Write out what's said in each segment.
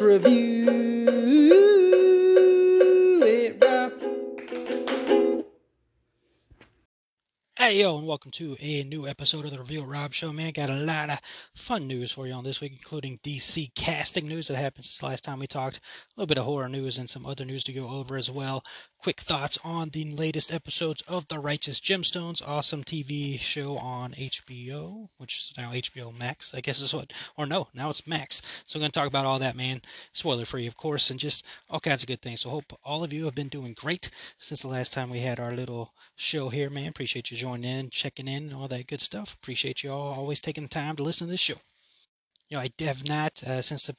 Review It. Hey yo, and welcome to a new episode of the Reveal Rob Show, man. Got a lot of fun news for you on this week, including DC casting news that happened since last time we talked, a little bit of horror news, and some other news to go over as well. Quick thoughts on the latest episodes of The Righteous Gemstones, awesome TV show on HBO, which is now HBO Max, I guess is what, or no, now it's Max. So we're going to talk about all that, man. Spoiler free, of course, and just all kinds of good things. So hope all of you have been doing great since the last time we had our little show here, man. Appreciate you joining in, checking in, all that good stuff. Appreciate you all always taking the time to listen to this show. You know, I have not, uh, since the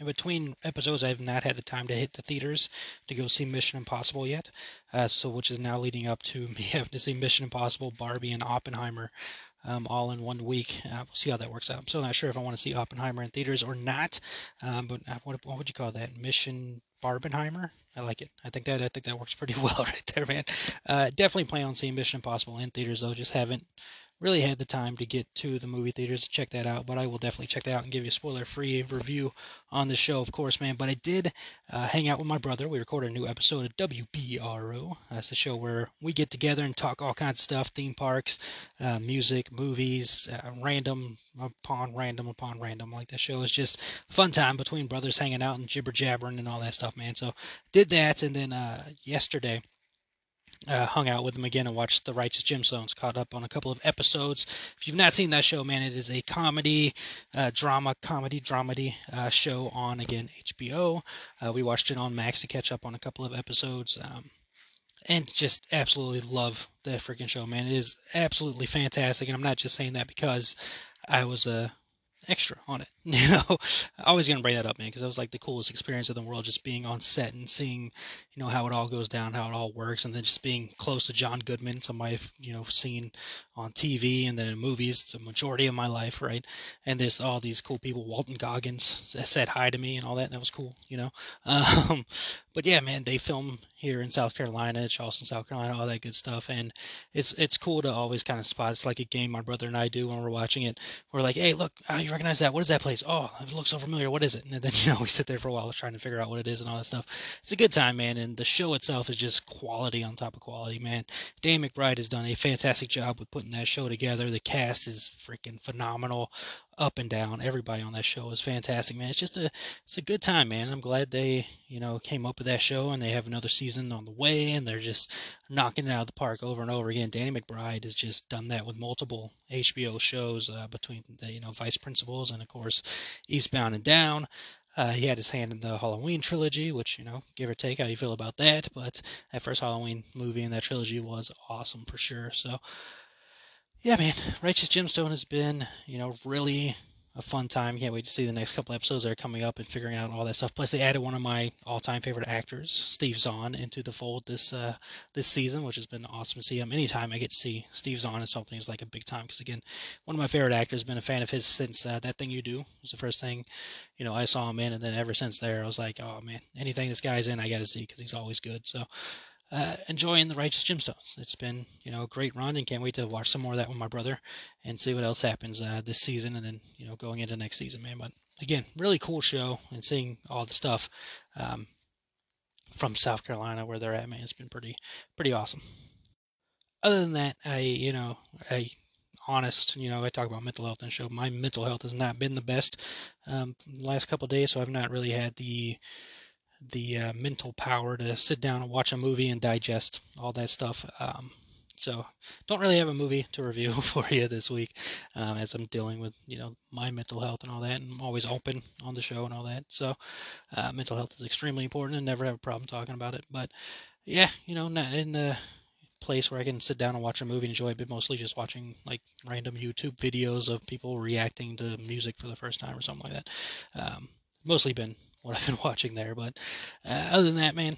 in between episodes, I have not had the time to hit the theaters to go see Mission Impossible yet. Uh, so, which is now leading up to me having to see Mission Impossible, Barbie, and Oppenheimer um, all in one week. Uh, we'll see how that works out. I'm still not sure if I want to see Oppenheimer in theaters or not. Um, but uh, what, what would you call that? Mission Barbenheimer? I like it. I think that I think that works pretty well right there, man. Uh, definitely plan on seeing Mission Impossible in theaters though. Just haven't really had the time to get to the movie theaters to check that out, but I will definitely check that out and give you a spoiler free review on the show, of course, man. But I did uh, hang out with my brother. We recorded a new episode of WBRO. That's the show where we get together and talk all kinds of stuff theme parks, uh, music, movies, uh, random upon random upon random. Like the show is just fun time between brothers hanging out and jibber jabbering and all that stuff, man. So did that, and then uh, yesterday uh, hung out with him again and watched The Righteous Gemstones. Caught up on a couple of episodes. If you've not seen that show, man, it is a comedy, uh, drama, comedy, dramedy uh, show on again HBO. Uh, we watched it on Max to catch up on a couple of episodes. Um, and just absolutely love that freaking show, man. It is absolutely fantastic, and I'm not just saying that because I was a extra on it. You know, i always gonna bring that up, man, because that was like the coolest experience in the world, just being on set and seeing, you know, how it all goes down, how it all works, and then just being close to John Goodman, somebody I've, you know, seen on TV and then in movies the majority of my life, right? And there's all these cool people. Walton Goggins said hi to me and all that, and that was cool, you know. Um, but yeah, man, they film here in South Carolina, Charleston, South Carolina, all that good stuff, and it's it's cool to always kind of spot. It's like a game my brother and I do when we're watching it. We're like, hey, look, oh, you recognize that? What is that place? Oh, it looks so familiar. What is it? And then you know we sit there for a while trying to figure out what it is and all that stuff. It's a good time, man, and the show itself is just quality on top of quality, man. Dan McBride has done a fantastic job with putting that show together. The cast is freaking phenomenal up and down. Everybody on that show is fantastic, man. It's just a it's a good time, man. I'm glad they you know came up with that show and they have another season on the way and they're just knocking it out of the park over and over again. Danny McBride has just done that with multiple HBO shows uh, between the you know Vice Principals and of course Eastbound and Down. Uh, he had his hand in the Halloween trilogy, which, you know, give or take how you feel about that. But that first Halloween movie in that trilogy was awesome for sure. So, yeah, man, Righteous Gemstone has been, you know, really a fun time. Can't wait to see the next couple episodes that are coming up and figuring out all that stuff. Plus, they added one of my all-time favorite actors, Steve Zahn, into the fold this uh, this season, which has been awesome to see him. Anytime I get to see Steve Zahn in something is like a big time because again, one of my favorite actors. Been a fan of his since uh, that thing you do was the first thing, you know, I saw him in, and then ever since there, I was like, oh man, anything this guy's in, I got to see because he's always good. So uh, enjoying the Righteous Gemstones. It's been you know a great run, and can't wait to watch some more of that with my brother and see what else happens uh, this season, and then you know going into next season, man. But again, really cool show, and seeing all the stuff um, from South Carolina where they're at, man, it's been pretty pretty awesome. Other than that, I you know I honest. You know, I talk about mental health in the show. My mental health has not been the best um, last couple days, so I've not really had the the uh, mental power to sit down and watch a movie and digest all that stuff. Um, so don't really have a movie to review for you this week um, as I'm dealing with you know my mental health and all that. And I'm always open on the show and all that. So uh, mental health is extremely important and never have a problem talking about it. But yeah, you know, not in the place where I can sit down and watch a movie and enjoy it, but mostly just watching like random YouTube videos of people reacting to music for the first time or something like that. Um, mostly been what I've been watching there. But uh, other than that, man,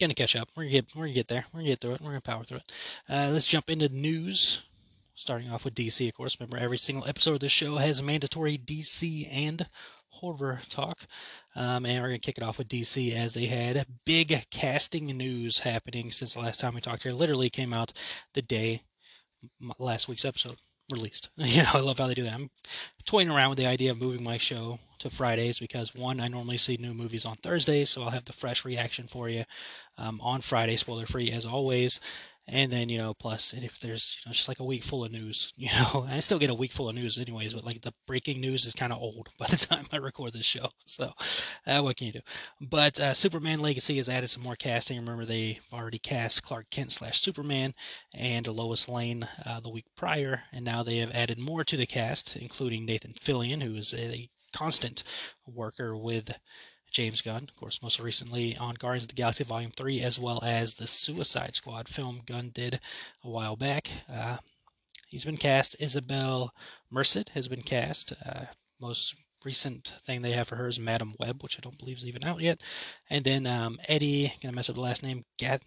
gonna catch up. We're gonna get we're gonna get there. We're gonna get through it. We're gonna power through it. Uh, let's jump into news. Starting off with DC, of course. Remember, every single episode of this show has mandatory DC and horror talk. Um, and we're going to kick it off with DC as they had big casting news happening since the last time we talked here. Literally came out the day last week's episode released. You know, I love how they do that. I'm toying around with the idea of moving my show to Fridays because one, I normally see new movies on Thursdays, so I'll have the fresh reaction for you um, on Friday, spoiler free as always. And then, you know, plus if there's you know, just like a week full of news, you know, I still get a week full of news anyways, but like the breaking news is kind of old by the time I record this show. So, uh, what can you do? But uh, Superman Legacy has added some more casting. Remember, they've already cast Clark Kent slash Superman and Lois Lane uh, the week prior, and now they have added more to the cast, including Nathan Fillion, who is a constant worker with James Gunn, of course, most recently on Guardians of the Galaxy Volume 3, as well as the Suicide Squad film Gunn did a while back. Uh, he's been cast. Isabel Merced has been cast. Uh, most recent thing they have for her is Madame Web, which I don't believe is even out yet. And then um, Edi, gonna mess up the last name, Gath-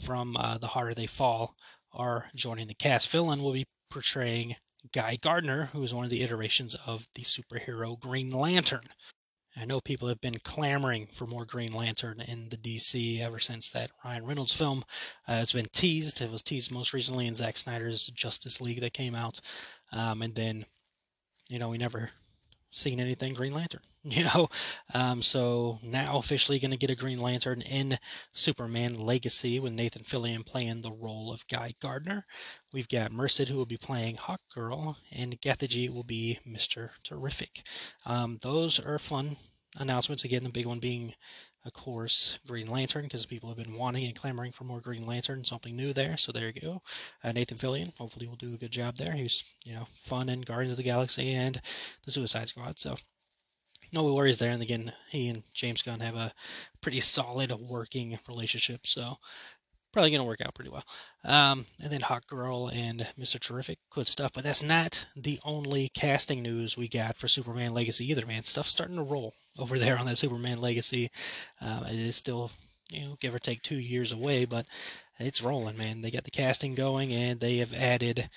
from uh, The Harder They Fall, are joining the cast. Fillion will be portraying Guy Gardner, who is one of the iterations of the superhero Green Lantern. I know people have been clamoring for more Green Lantern in the DC ever since that Ryan Reynolds film. Uh, it's been teased. It was teased most recently in Zack Snyder's Justice League that came out. Um, and then, you know, we never seen anything Green Lantern, you know. Um, so now officially going to get a Green Lantern in Superman Legacy with Nathan Fillion playing the role of Guy Gardner. We've got Merced who will be playing Hawk Girl, and Gathegi will be Mister Terrific. Um, those are fun announcements. Again, the big one being of course, Green Lantern, because people have been wanting and clamoring for more Green Lantern, something new there. So there you go. Uh, Nathan Fillion, hopefully, will do a good job there. He's, you know, fun in Guardians of the Galaxy and the Suicide Squad. So no worries there. And again, he and James Gunn have a pretty solid working relationship. So probably going to work out pretty well. Um, and then Hawk Girl and Mr. Terrific, good stuff. But that's not the only casting news we got for Superman Legacy either, man. Stuff's starting to roll over there on that Superman Legacy. Um, it is still, you know, give or take two years away, but it's rolling, man. They got the casting going, and they have added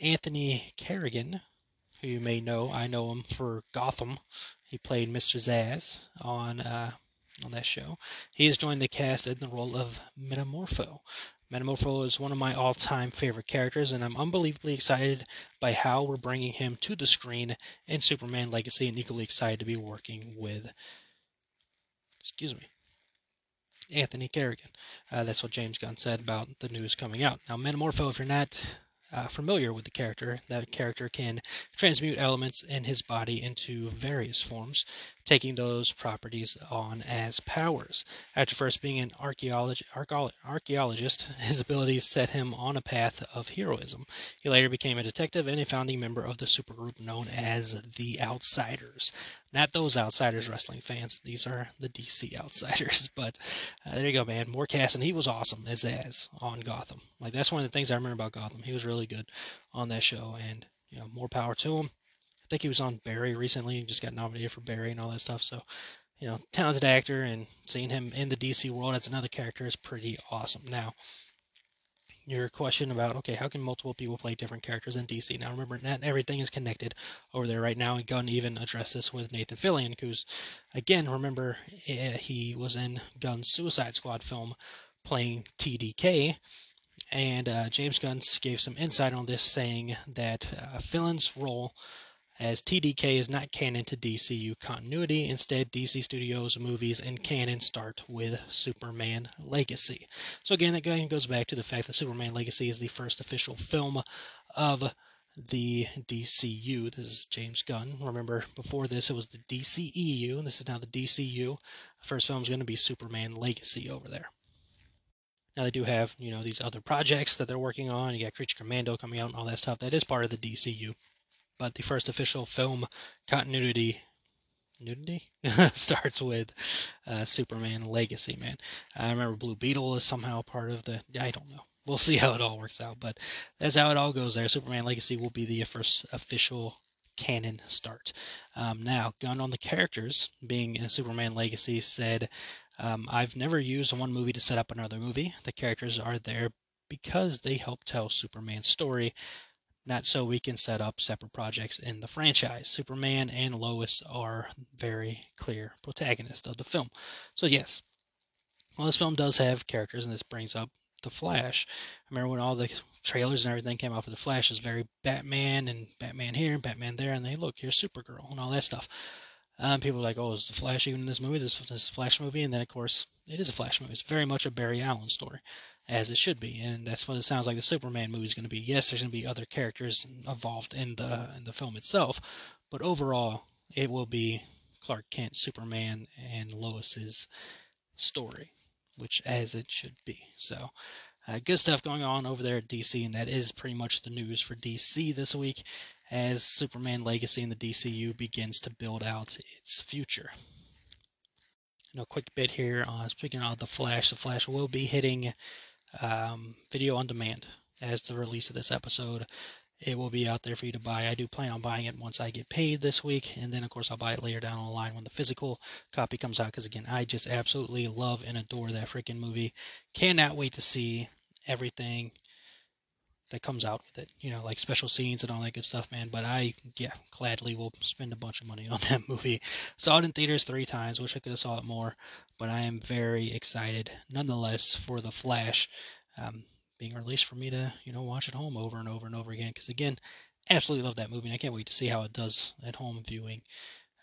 Anthony Carrigan, who you may know. I know him for Gotham. He played Mr. Zsasz on uh, on that show. He has joined the cast in the role of Metamorpho. Metamorpho is one of my all time favorite characters, and I'm unbelievably excited by how we're bringing him to the screen in Superman Legacy, and equally excited to be working with, excuse me, Anthony Carrigan. Uh, that's what James Gunn said about the news coming out. Now, Metamorpho, if you're not uh, familiar with the character, that character can transmute elements in his body into various forms, taking those properties on as powers. After first being an archaeologist, his abilities set him on a path of heroism. He later became a detective and a founding member of the supergroup known as the Outsiders. Not those Outsiders wrestling fans; these are the DC Outsiders. But uh, there you go, man. More casting. He was awesome as as on Gotham. Like that's one of the things I remember about Gotham. He was really good on that show, and you know, more power to him think he was on Barry recently and just got nominated for Barry and all that stuff. So, you know, talented actor and seeing him in the DC world as another character is pretty awesome. Now, your question about okay, how can multiple people play different characters in DC? Now, remember, not everything is connected over there right now, and Gunn even addressed this with Nathan Fillion, who's again, remember, eh, he was in Gunn's Suicide Squad film playing TDK. And uh, James Gunn gave some insight on this, saying that uh, Fillion's role as TDK is not canon to DCU continuity. Instead, DC Studios movies and canon start with Superman Legacy. So again, that goes back to the fact that Superman Legacy is the first official film of the DCU. This is James Gunn. Remember, before this, it was the DCEU, and this is now the DCU. The first film is going to be Superman Legacy over there. Now they do have, you know, these other projects that they're working on. You got Creature Commando coming out and all that stuff. That is part of the DCU but the first official film continuity nudity starts with uh, Superman Legacy. Man, I remember Blue Beetle is somehow part of the. I don't know. We'll see how it all works out, but that's how it all goes. There, Superman Legacy will be the first official canon start. Um, now, Gunn on the characters, being in Superman Legacy, said, um, I've never used one movie to set up another movie. The characters are there because they help tell Superman's story, not so we can set up separate projects in the franchise. Superman and Lois are very clear protagonists of the film. So, yes, well, this film does have characters, and this brings up the Flash. I remember when all the trailers and everything came out for the Flash is very Batman and Batman here and Batman there, and they look here's Supergirl and all that stuff. Um, people are like, oh, is the Flash even in this movie? This this Flash movie, and then of course it is a Flash movie. It's very much a Barry Allen story, as it should be, and that's what it sounds like the Superman movie is going to be. Yes, there's going to be other characters involved in the in the film itself, but overall, it will be Clark Kent, Superman, and Lois's story which as it should be. So, uh, good stuff going on over there at DC, and that is pretty much the news for DC this week as Superman Legacy in the DCU begins to build out its future. You know, quick bit here on speaking of the Flash. The Flash will be hitting um, video on demand as the release of this episode it will be out there for you to buy. I do plan on buying it once I get paid this week, and then of course I'll buy it later down the line when the physical copy comes out. Because again, I just absolutely love and adore that freaking movie. Cannot wait to see everything that comes out with it. You know, like special scenes and all that good stuff, man. But I, yeah, gladly will spend a bunch of money on that movie. Saw it in theaters three times. Wish I could have saw it more, but I am very excited nonetheless for the Flash. Um, being released for me to, you know, watch at home over and over and over again. Because again, absolutely love that movie, and I can't wait to see how it does at home viewing.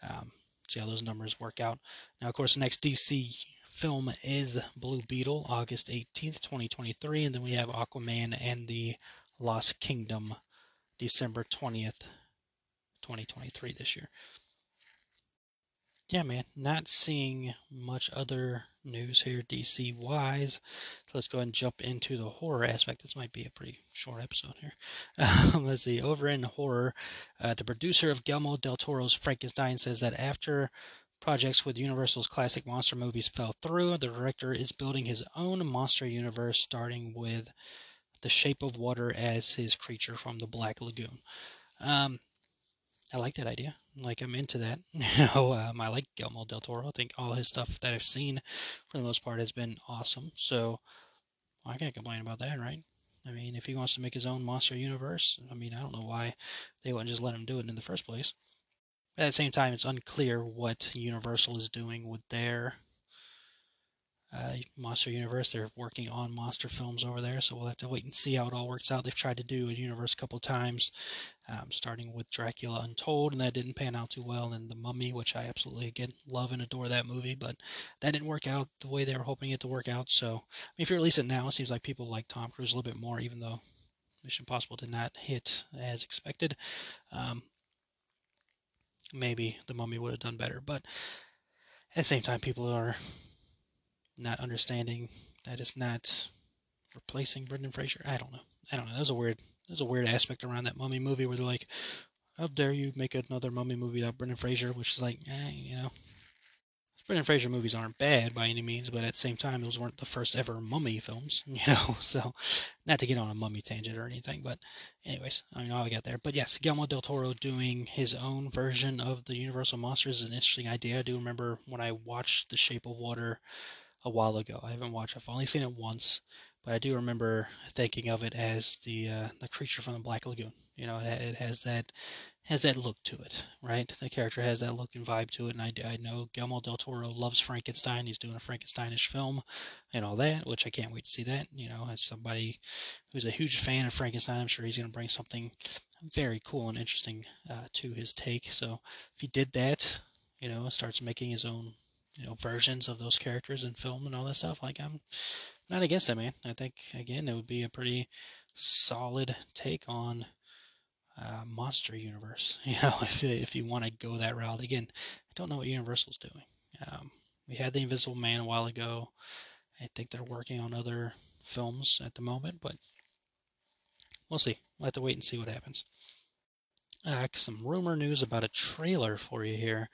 Um, see how those numbers work out. Now, of course, the next DC film is Blue Beetle, August 18th, 2023, and then we have Aquaman and the Lost Kingdom, December 20th, 2023 this year yeah, man, not seeing much other news here DC wise. So let's go ahead and jump into the horror aspect. This might be a pretty short episode here. Um, let's see. Over in horror, uh, the producer of Guillermo del Toro's Frankenstein says that after projects with Universal's classic monster movies fell through, the director is building his own monster universe, starting with The Shape of Water as his creature from the Black Lagoon. Um, I like that idea. Like I'm into that. You know, um, I like Guillermo del Toro. I think all his stuff that I've seen, for the most part, has been awesome. So well, I can't complain about that, right? I mean, if he wants to make his own monster universe, I mean, I don't know why they wouldn't just let him do it in the first place. But at the same time, it's unclear what Universal is doing with their uh, Monster Universe. They're working on monster films over there, so we'll have to wait and see how it all works out. They've tried to do a universe a couple times, um, starting with Dracula Untold, and that didn't pan out too well. And The Mummy, which I absolutely again love and adore that movie, but that didn't work out the way they were hoping it to work out. So, I mean, if you release it now, it seems like people like Tom Cruise a little bit more, even though Mission Impossible did not hit as expected. Um, maybe The Mummy would have done better, but at the same time, people are not understanding that it's not replacing Brendan Fraser. I don't know. I don't know. There's a weird there's a weird aspect around that mummy movie where they're like, How dare you make another mummy movie without Brendan Fraser, which is like, eh, you know. Brendan Fraser movies aren't bad by any means, but at the same time, those weren't the first ever mummy films, you know. So, not to get on a mummy tangent or anything, but anyways, I don't know how I got there. But yes, Guillermo del Toro doing his own version of the Universal Monsters is an interesting idea. I do remember when I watched The Shape of Water a while ago. I haven't watched. I've only seen it once, but I do remember thinking of it as the uh, the creature from the Black Lagoon. You know, it, it has that has that look to it, right? The character has that look and vibe to it, and I, I know Guillermo del Toro loves Frankenstein. He's doing a Frankensteinish film and all that, which I can't wait to see that. You know, as somebody who's a huge fan of Frankenstein, I'm sure he's going to bring something very cool and interesting uh, to his take. So if he did that, you know, starts making his own you know versions of those characters in film and all that stuff. Like I'm not against that, man. I think again it would be a pretty solid take on uh, monster universe. You know, if if you want to go that route. Again, I don't know what Universal's doing. Um, we had the Invisible Man a while ago. I think they're working on other films at the moment, but we'll see. We'll have to wait and see what happens. Uh, some rumor news about a trailer for you here.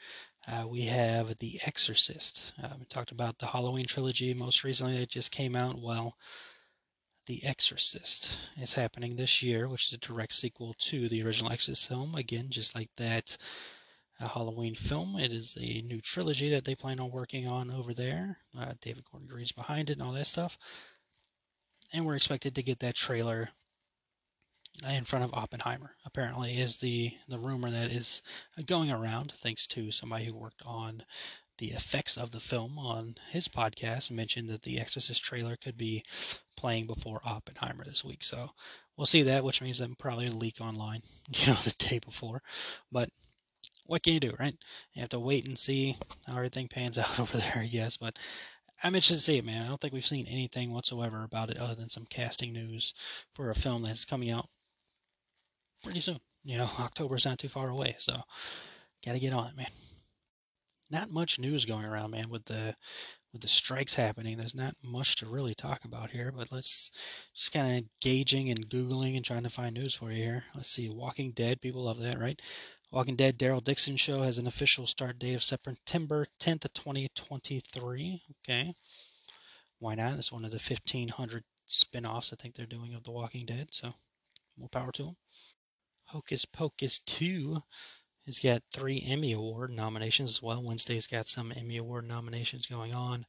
Uh, we have The Exorcist. Uh, we talked about the Halloween trilogy most recently that just came out. Well, The Exorcist is happening this year, which is a direct sequel to the original Exorcist film. Again, just like that uh, Halloween film, it is a new trilogy that they plan on working on over there. Uh, David Gordon Green's behind it and all that stuff. And we're expected to get that trailer in front of Oppenheimer. Apparently, is the the rumor that is going around, thanks to somebody who worked on the effects of the film on his podcast. Mentioned that the Exorcist trailer could be playing before Oppenheimer this week, so we'll see that, which means that probably leak online, you know, the day before. But what can you do, right? You have to wait and see how everything pans out over there, I guess. But I'm interested to see it, man. I don't think we've seen anything whatsoever about it other than some casting news for a film that's coming out pretty soon. You know, October's not too far away, so gotta get on it, man. Not much news going around, man, with the with the strikes happening. There's not much to really talk about here, but let's just kind of gauging and googling and trying to find news for you here. Let's see, Walking Dead. People love that, right? Walking Dead Daryl Dixon show has an official start date of September 10th, of 2023. Okay, why not? It's one of the 1500 spin-offs I think they're doing of The Walking Dead, so more power to them. Hocus Pocus 2 has got three Emmy Award nominations as well. Wednesday's got some Emmy Award nominations going on.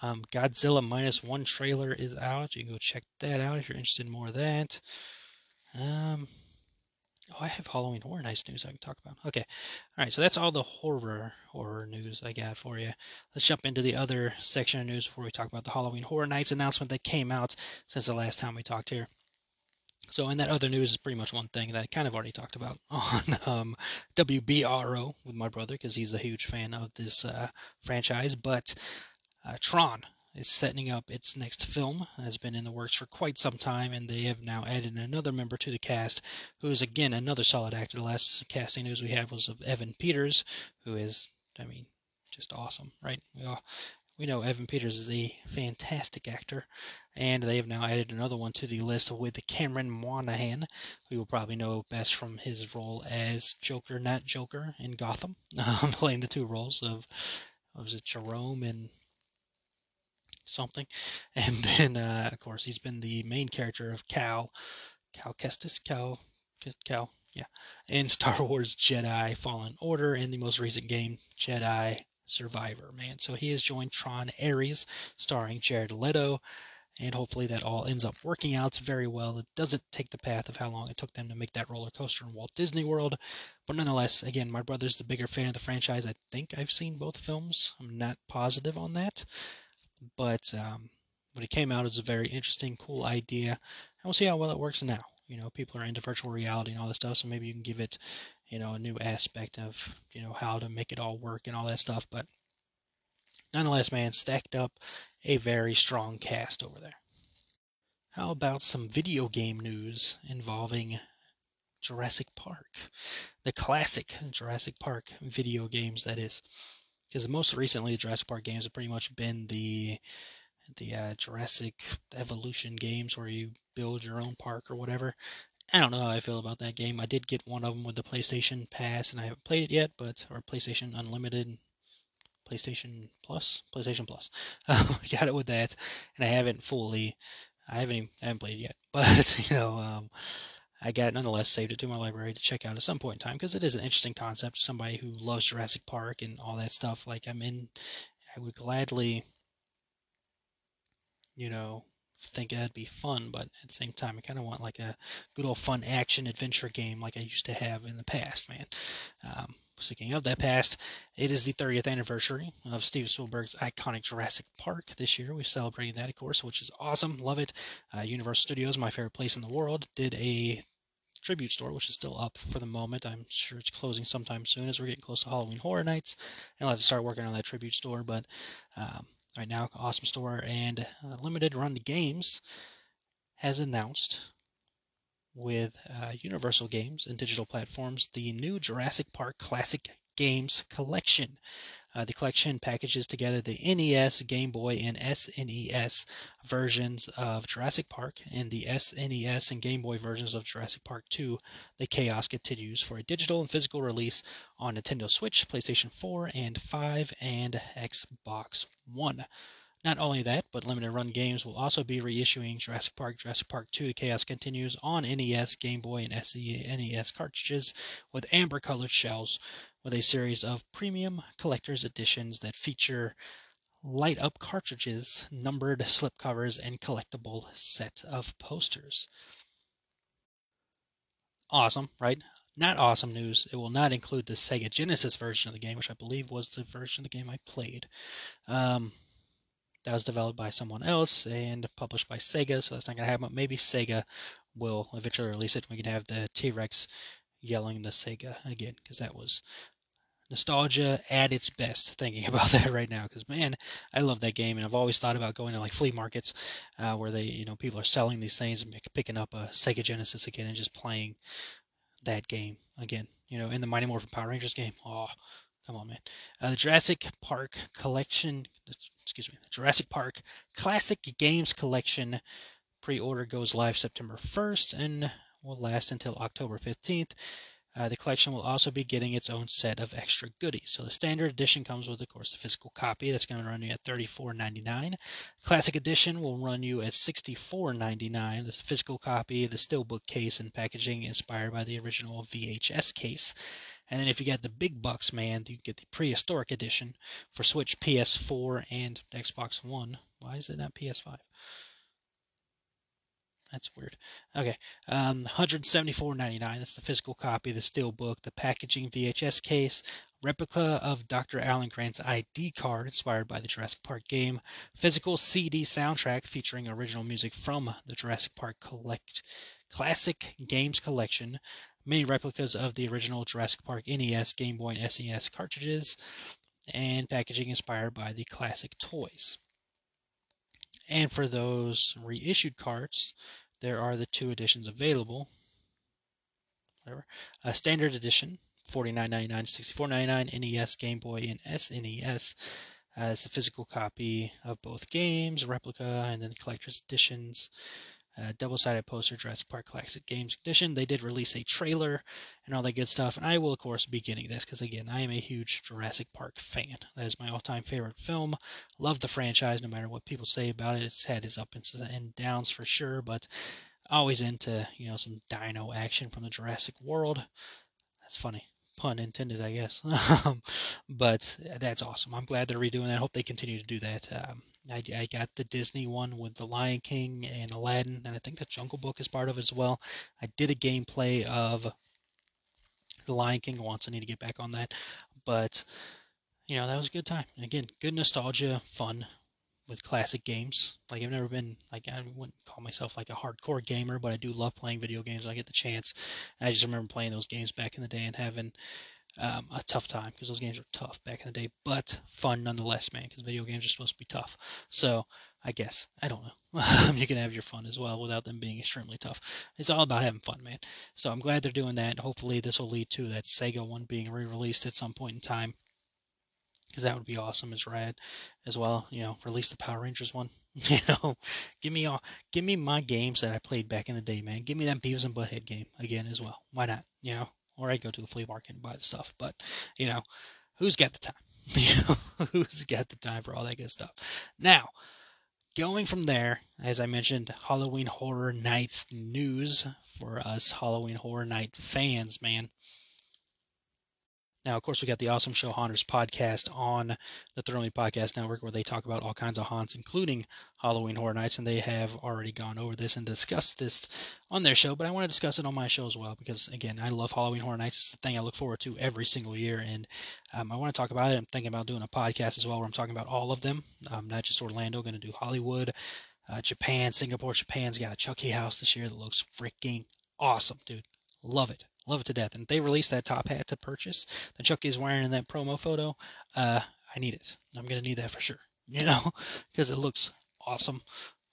Um, Godzilla Minus One trailer is out. You can go check that out if you're interested in more of that. Um, oh, I have Halloween Horror Nights news I can talk about. Okay, all right. So that's all the horror horror news I got for you. Let's jump into the other section of news before we talk about the Halloween Horror Nights announcement that came out since the last time we talked here. So, in that other news is pretty much one thing that I kind of already talked about on um, WBRO with my brother because he's a huge fan of this uh, franchise. But uh, Tron is setting up its next film, has been in the works for quite some time, and they have now added another member to the cast who is, again, another solid actor. The last casting news we had was of Evan Peters, who is, I mean, just awesome, right? We all, we know Evan Peters is a fantastic actor, and they have now added another one to the list with Cameron Monaghan, who you will probably know best from his role as Joker, not Joker, in Gotham, um, playing the two roles of, was it Jerome and something, and then uh, of course he's been the main character of Cal, Cal Kestis, Cal, Cal, yeah, in Star Wars Jedi Fallen Order, in the most recent game Jedi Survivor, man. So he has joined Tron Ares, starring Jared Leto, and hopefully that all ends up working out very well. It doesn't take the path of how long it took them to make that roller coaster in Walt Disney World, but nonetheless, again, my brother's the bigger fan of the franchise. I think I've seen both films. I'm not positive on that, but um, when it came out, it was a very interesting, cool idea, and we'll see how well it works now. You know, people are into virtual reality and all this stuff, so maybe you can give it you know, a new aspect of, you know, how to make it all work and all that stuff. But nonetheless, man, stacked up a very strong cast over there. How about some video game news involving Jurassic Park? The classic Jurassic Park video games, that is. Because most recently, the Jurassic Park games have pretty much been the the uh, Jurassic Evolution games where you build your own park or whatever. I don't know how I feel about that game. I did get one of them with the PlayStation Pass, and I haven't played it yet, but or PlayStation Unlimited, PlayStation Plus, PlayStation Plus. I got it with that, and I haven't fully, I haven't even, I haven't played it yet, but you know, um, I got it nonetheless, saved it to my library to check out at some point in time because it is an interesting concept. To somebody who loves Jurassic Park and all that stuff, like I'm in, I would gladly, you know, think that'd be fun, but at the same time, I kind of want like a good old fun action adventure game like I used to have in the past, man. Um, speaking of that past, it is the 30th anniversary of Steven Spielberg's iconic Jurassic Park this year. We're celebrating that, of course, which is awesome. Love it. Uh, Universal Studios, my favorite place in the world, did a tribute store, which is still up for the moment. I'm sure it's closing sometime soon as we're getting close to Halloween Horror Nights, and I'll have to start working on that tribute store. But um, right now, Awesome Store and uh, Limited Run Games has announced with uh, Universal Games and digital platforms the new Jurassic Park Classic Games Collection. Uh, the collection packages together the NES, Game Boy, and SNES versions of Jurassic Park and the SNES and Game Boy versions of Jurassic Park 2. The chaos continues for a digital and physical release on Nintendo Switch, PlayStation 4 and 5, and Xbox One. Not only that, but Limited Run Games will also be reissuing Jurassic Park, Jurassic Park 2 The Chaos Continues on NES, Game Boy, and SNES cartridges with amber colored shells with a series of premium collector's editions that feature light up cartridges, numbered slipcovers, and collectible set of posters. Awesome, right? Not awesome news. It will not include the Sega Genesis version of the game, which I believe was the version of the game I played. Um, that was developed by someone else and published by Sega, so that's not going to happen. Maybe Sega will eventually release it. We can have the T Rex yelling the Sega again, because that was nostalgia at its best thinking about that right now because man i love that game and i've always thought about going to like flea markets uh, where they you know people are selling these things and picking up a sega genesis again and just playing that game again you know in the mighty morphin power rangers game oh come on man uh, the jurassic park collection excuse me the jurassic park classic games collection pre-order goes live september 1st and will last until october 15th uh, the collection will also be getting its own set of extra goodies. So the standard edition comes with, of course, the physical copy that's going to run you at $34.99. Classic edition will run you at $64.99. This physical copy, the steelbook case and packaging inspired by the original VHS case. And then if you get the big bucks, man, you get the prehistoric edition for Switch, PS4, and Xbox One. Why is it not PS5? That's weird. Okay, um, 174.99. That's the physical copy, the steel book, the packaging VHS case, replica of Dr. Alan Grant's ID card inspired by the Jurassic Park game, physical CD soundtrack featuring original music from the Jurassic Park collect classic games collection, many replicas of the original Jurassic Park NES, Game Boy, and SNES cartridges, and packaging inspired by the classic toys. And for those reissued carts, there are the two editions available. Whatever. A standard edition, $49.99 $64.99, NES, Game Boy, and SNES as a physical copy of both games, replica, and then the collector's editions. Uh, double-sided poster Jurassic Park Classic Games Edition. They did release a trailer and all that good stuff, and I will of course be getting this because again, I am a huge Jurassic Park fan. That is my all-time favorite film. Love the franchise, no matter what people say about it. It's had its ups and downs for sure, but always into you know some dino action from the Jurassic world. That's funny pun intended, I guess. but that's awesome. I'm glad they're redoing that. I hope they continue to do that. Um, I, I got the Disney one with the Lion King and Aladdin, and I think the Jungle Book is part of it as well. I did a gameplay of the Lion King once. I need to get back on that, but you know that was a good time. And again, good nostalgia, fun with classic games. Like I've never been like I wouldn't call myself like a hardcore gamer, but I do love playing video games when I get the chance. And I just remember playing those games back in the day and having um, a tough time because those games were tough back in the day, but fun nonetheless, man. Because video games are supposed to be tough. So I guess I don't know. you can have your fun as well without them being extremely tough. It's all about having fun, man. So I'm glad they're doing that. Hopefully, this will lead to that Sega one being re-released at some point in time. Because that would be awesome as rad as well. You know, release the Power Rangers one. You know, give me all, give me my games that I played back in the day, man. Give me that Beavis and Butthead game again as well. Why not? You know, or I go to a flea market and buy the stuff. But you know, who's got the time? Who's got the time for all that good stuff? Now, going from there, as I mentioned, Halloween Horror Nights news for us Halloween Horror Night fans, man. Now, of course, we got the Awesome Show Haunters podcast on the Thoroughly Podcast Network where they talk about all kinds of haunts, including Halloween Horror Nights, and they have already gone over this and discussed this on their show, but I want to discuss it on my show as well because, again, I love Halloween Horror Nights. It's the thing I look forward to every single year, and um, I want to talk about it. I'm thinking about doing a podcast as well where I'm talking about all of them, um, not just Orlando, going to do Hollywood, uh, Japan, Singapore. Japan's got a Chucky house this year that looks freaking awesome, dude. Love it. Love it to death. And they released that top hat to purchase that Chucky is wearing in that promo photo. Uh, I need it. I'm going to need that for sure, you know, because it looks awesome.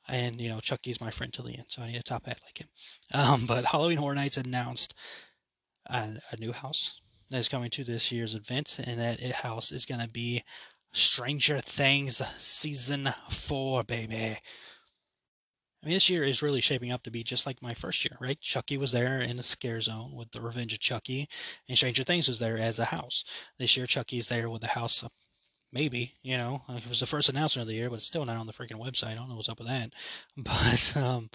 And, you know, Chucky's my friend till the end, so I need a top hat like him. Um, but Halloween Horror Nights announced a, a new house that is coming to this year's event, and that house is going to be Stranger Things Season 4, baby. I mean, this year is really shaping up to be just like my first year, right? Chucky was there in the scare zone with the Revenge of Chucky, and Stranger Things was there as a house. This year, Chucky's there with the house maybe you know it was the first announcement of the year, but it's still not on the freaking website. I don't know what's up with that, but um,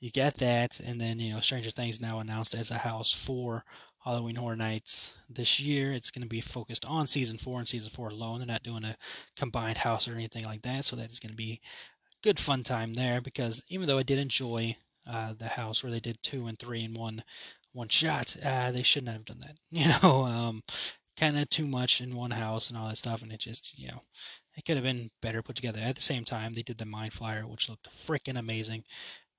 you get that, and then you know Stranger Things now announced as a house for Halloween Horror Nights this year. It's going to be focused on season four and season four alone. They're not doing a combined house or anything like that, so that is going to be good fun time there. Because even though I did enjoy uh, the house where they did two and three in one one shot, uh, they should not have done that. You know, um, kind of too much in one house and all that stuff, and it just you know it could have been better put together. At the same time, they did the Mind Flayer, which looked freaking amazing,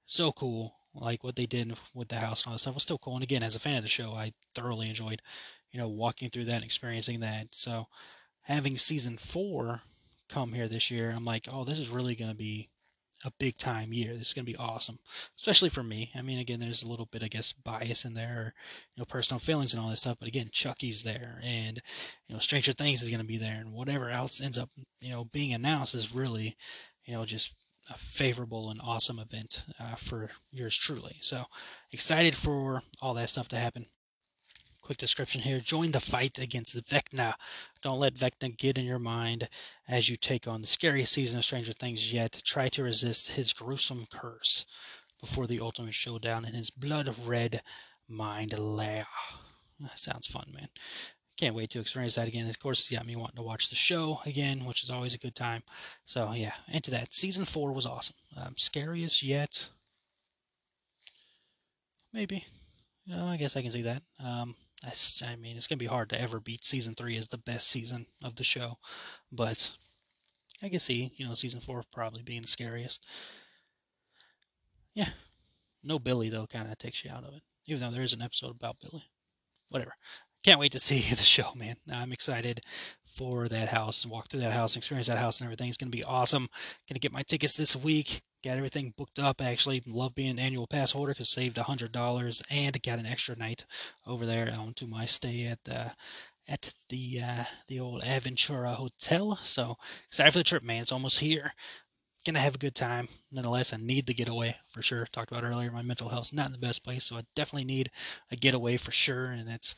so cool like what they did with the house and all that stuff was still cool. And again, as a fan of the show, I thoroughly enjoyed, you know, walking through that and experiencing that. So having season four come here this year, I'm like, oh, this is really going to be a big time year. This is going to be awesome, especially for me. I mean, again, there's a little bit, I guess, bias in there, or, you know, personal feelings and all this stuff. But again, Chucky's there, and you know, Stranger Things is going to be there, and whatever else ends up, you know, being announced is really, you know, just a favorable and awesome event uh, for yours truly. So excited for all that stuff to happen. Quick description here join the fight against Vecna. Don't let Vecna get in your mind as you take on the scariest season of Stranger Things yet. Try to resist his gruesome curse before the ultimate showdown in his blood red mind lair. That sounds fun, man can't wait to experience that again. Of course, it's got me wanting to watch the show again, which is always a good time. So yeah, into that. Season four was awesome. Um, scariest yet? Maybe. You I guess I can see that. Um, I, mean, it's gonna be hard to ever beat season three as the best season of the show, but I can see you know season four probably being the scariest. Yeah, no Billy though kind of takes you out of it, even though there is an episode about Billy. Whatever can't wait to see the show, man. I'm excited for that house and walk through that house, and experience that house and everything. It's going to be awesome. Going to get my tickets this week. Got everything booked up. Actually, love being an annual pass holder because saved hundred dollars and got an extra night over there onto my stay at the at the uh, the old Aventura Hotel. So excited for the trip, man. It's almost here. Gonna have a good time. Nonetheless, I need the getaway for sure. Talked about earlier, my mental health's not in the best place, so I definitely need a getaway for sure. And that's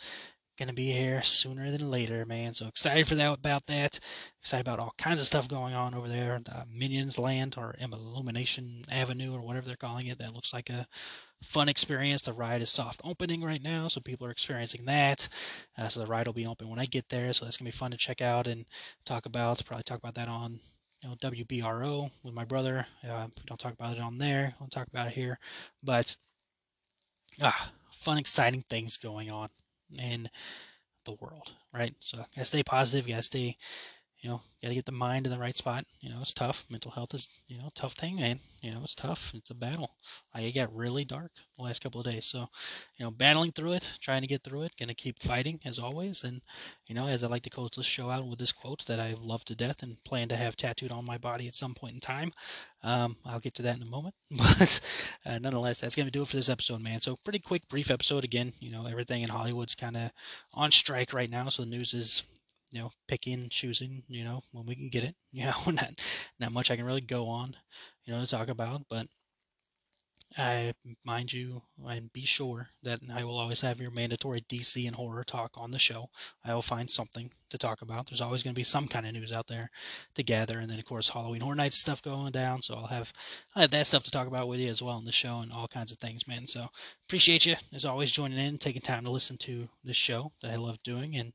gonna be here sooner than later, man. So excited for that about that. Excited about all kinds of stuff going on over there. The Minions Land or Illumination Avenue or whatever they're calling it. That looks like a fun experience. The ride is soft opening right now, so people are experiencing that. Uh, so the ride will be open when I get there. So that's gonna be fun to check out and talk about. Probably talk about that on you know WBRO with my brother. Uh, we don't talk about it on there. We'll talk about it here, but ah, fun, exciting things going on in the world, right? So gotta stay positive, you gotta stay, you know, gotta get the mind in the right spot. You know, it's tough. Mental health is, you know, tough thing, man. You know, it's tough. It's a battle. I got really dark the last couple of days. So, you know, battling through it, trying to get through it, gonna keep fighting as always. And, you know, as I like to close this show out with this quote that I love to death and plan to have tattooed on my body at some point in time. Um, I'll get to that in a moment. But uh, nonetheless, that's going to do it for this episode, man. So, pretty quick, brief episode. Again, you know, everything in Hollywood's kind of on strike right now. So, the news is, you know, picking, choosing, you know, when we can get it. You know, not, not much I can really go on, you know, to talk about. But I mind you and be sure that I will always have your mandatory DC and horror talk on the show. I will find something to talk about. There's always going to be some kind of news out there to gather, and then of course Halloween Horror Nights stuff going down. So I'll have I have that stuff to talk about with you as well in the show and all kinds of things, man. So appreciate you as always joining in, taking time to listen to this show that I love doing, and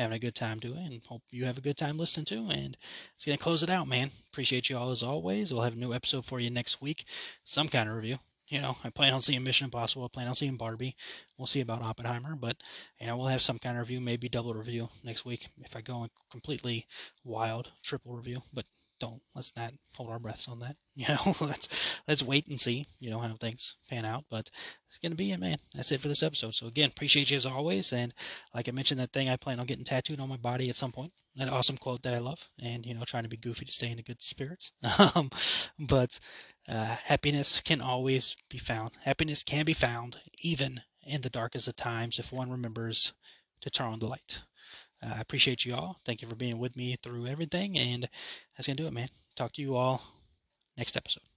having a good time doing and hope you have a good time listening to and it's going to close it out man appreciate you all as always we'll have a new episode for you next week some kind of review you know, I plan on seeing Mission Impossible. I plan on seeing Barbie. We'll see about Oppenheimer, but you know, we'll have some kind of review, maybe double review next week if I go completely wild, triple review. But don't let's not hold our breaths on that. You know, let's let's wait and see. You know how things pan out. But it's gonna be it, man. That's it for this episode. So again, appreciate you as always. And like I mentioned, that thing I plan on getting tattooed on my body at some point. That awesome quote that I love, and you know, trying to be goofy to stay in the good spirits. um, but uh, happiness can always be found. Happiness can be found even in the darkest of times if one remembers to turn on the light. Uh, I appreciate you all. Thank you for being with me through everything. And that's going to do it, man. Talk to you all next episode.